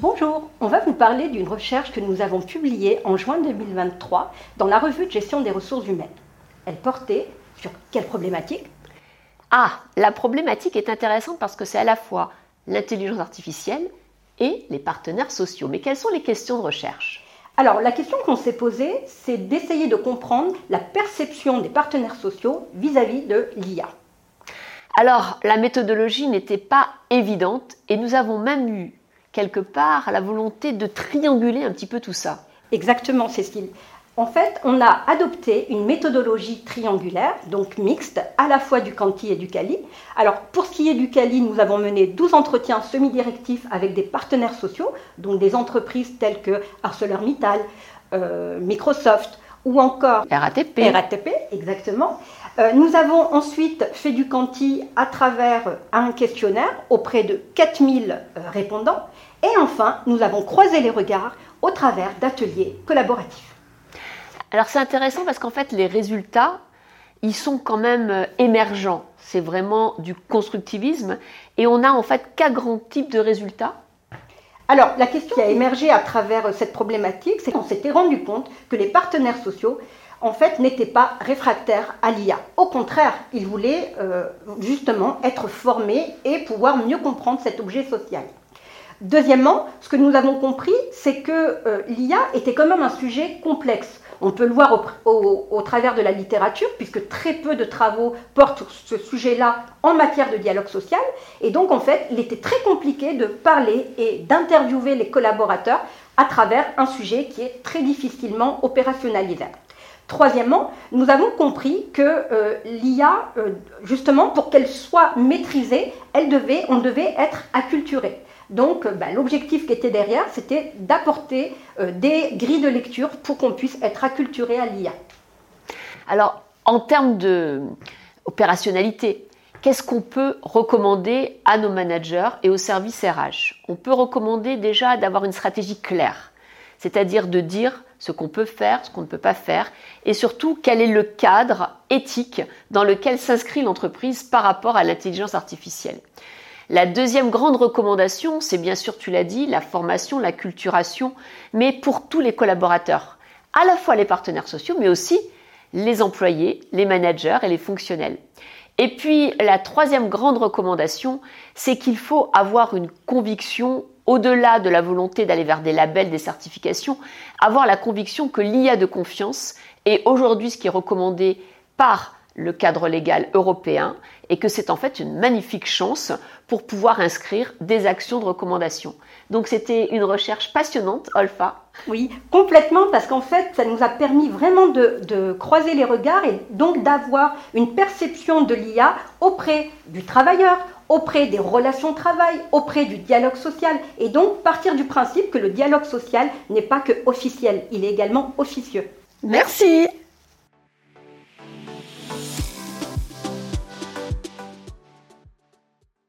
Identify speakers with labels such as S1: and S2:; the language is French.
S1: Bonjour, on va vous parler d'une recherche que nous avons publiée en juin 2023 dans la revue de gestion des ressources humaines. Elle portait sur quelle problématique?
S2: Ah, la problématique est intéressante parce que c'est à la fois l'intelligence artificielle et les partenaires sociaux. Mais quelles sont les questions de recherche?
S1: Alors, la question qu'on s'est posée, c'est d'essayer de comprendre la perception des partenaires sociaux vis-à-vis de l'IA.
S2: Alors, la méthodologie n'était pas évidente et nous avons même eu quelque part la volonté de trianguler un petit peu tout ça.
S1: Exactement, Cécile. En fait, on a adopté une méthodologie triangulaire, donc mixte, à la fois du Canti et du Cali. Alors, pour ce qui est du Cali, nous avons mené 12 entretiens semi-directifs avec des partenaires sociaux, donc des entreprises telles que ArcelorMittal, euh, Microsoft ou encore
S2: RATP.
S1: RATP, exactement. Euh, nous avons ensuite fait du Canti à travers un questionnaire auprès de 4000 euh, répondants. Et enfin, nous avons croisé les regards au travers d'ateliers collaboratifs.
S2: Alors c'est intéressant parce qu'en fait les résultats, ils sont quand même euh, émergents. C'est vraiment du constructivisme et on a en fait quatre grands types de résultats.
S1: Alors la question qui a émergé à travers euh, cette problématique, c'est qu'on s'était rendu compte que les partenaires sociaux en fait, n'étaient pas réfractaires à l'IA. Au contraire, ils voulaient euh, justement être formés et pouvoir mieux comprendre cet objet social. Deuxièmement, ce que nous avons compris, c'est que l'IA était quand même un sujet complexe. On peut le voir au, travers de la littérature, puisque très peu de travaux portent sur ce sujet-là en matière de dialogue social. Et donc, en fait, il était très compliqué de parler et d'interviewer les collaborateurs à travers un sujet qui est très difficilement opérationnalisable. Troisièmement, nous avons compris que euh, l'IA, euh, justement, pour qu'elle soit maîtrisée, elle devait, on devait être acculturé. Donc, bah, l'objectif qui était derrière, c'était d'apporter euh, des grilles de lecture pour qu'on puisse être acculturé à l'IA.
S2: Alors, en termes d'opérationnalité, qu'est-ce qu'on peut recommander à nos managers et aux services RH On peut recommander déjà d'avoir une stratégie claire, c'est-à-dire de dire ce qu'on peut faire, ce qu'on ne peut pas faire, et surtout quel est le cadre éthique dans lequel s'inscrit l'entreprise par rapport à l'intelligence artificielle. La deuxième grande recommandation, c'est bien sûr, tu l'as dit, la formation, la culturation, mais pour tous les collaborateurs, à la fois les partenaires sociaux, mais aussi les employés, les managers et les fonctionnels. Et puis la troisième grande recommandation, c'est qu'il faut avoir une conviction au-delà de la volonté d'aller vers des labels, des certifications, avoir la conviction que l'IA de confiance est aujourd'hui ce qui est recommandé par le cadre légal européen et que c'est en fait une magnifique chance pour pouvoir inscrire des actions de recommandation. Donc c'était une recherche passionnante, Olfa.
S1: Oui, complètement, parce qu'en fait, ça nous a permis vraiment de, croiser les regards et donc d'avoir une perception de l'IA auprès du travailleur, auprès des relations de travail, auprès du dialogue social, et donc partir du principe que le dialogue social n'est pas que officiel, il est également officieux.
S2: Merci.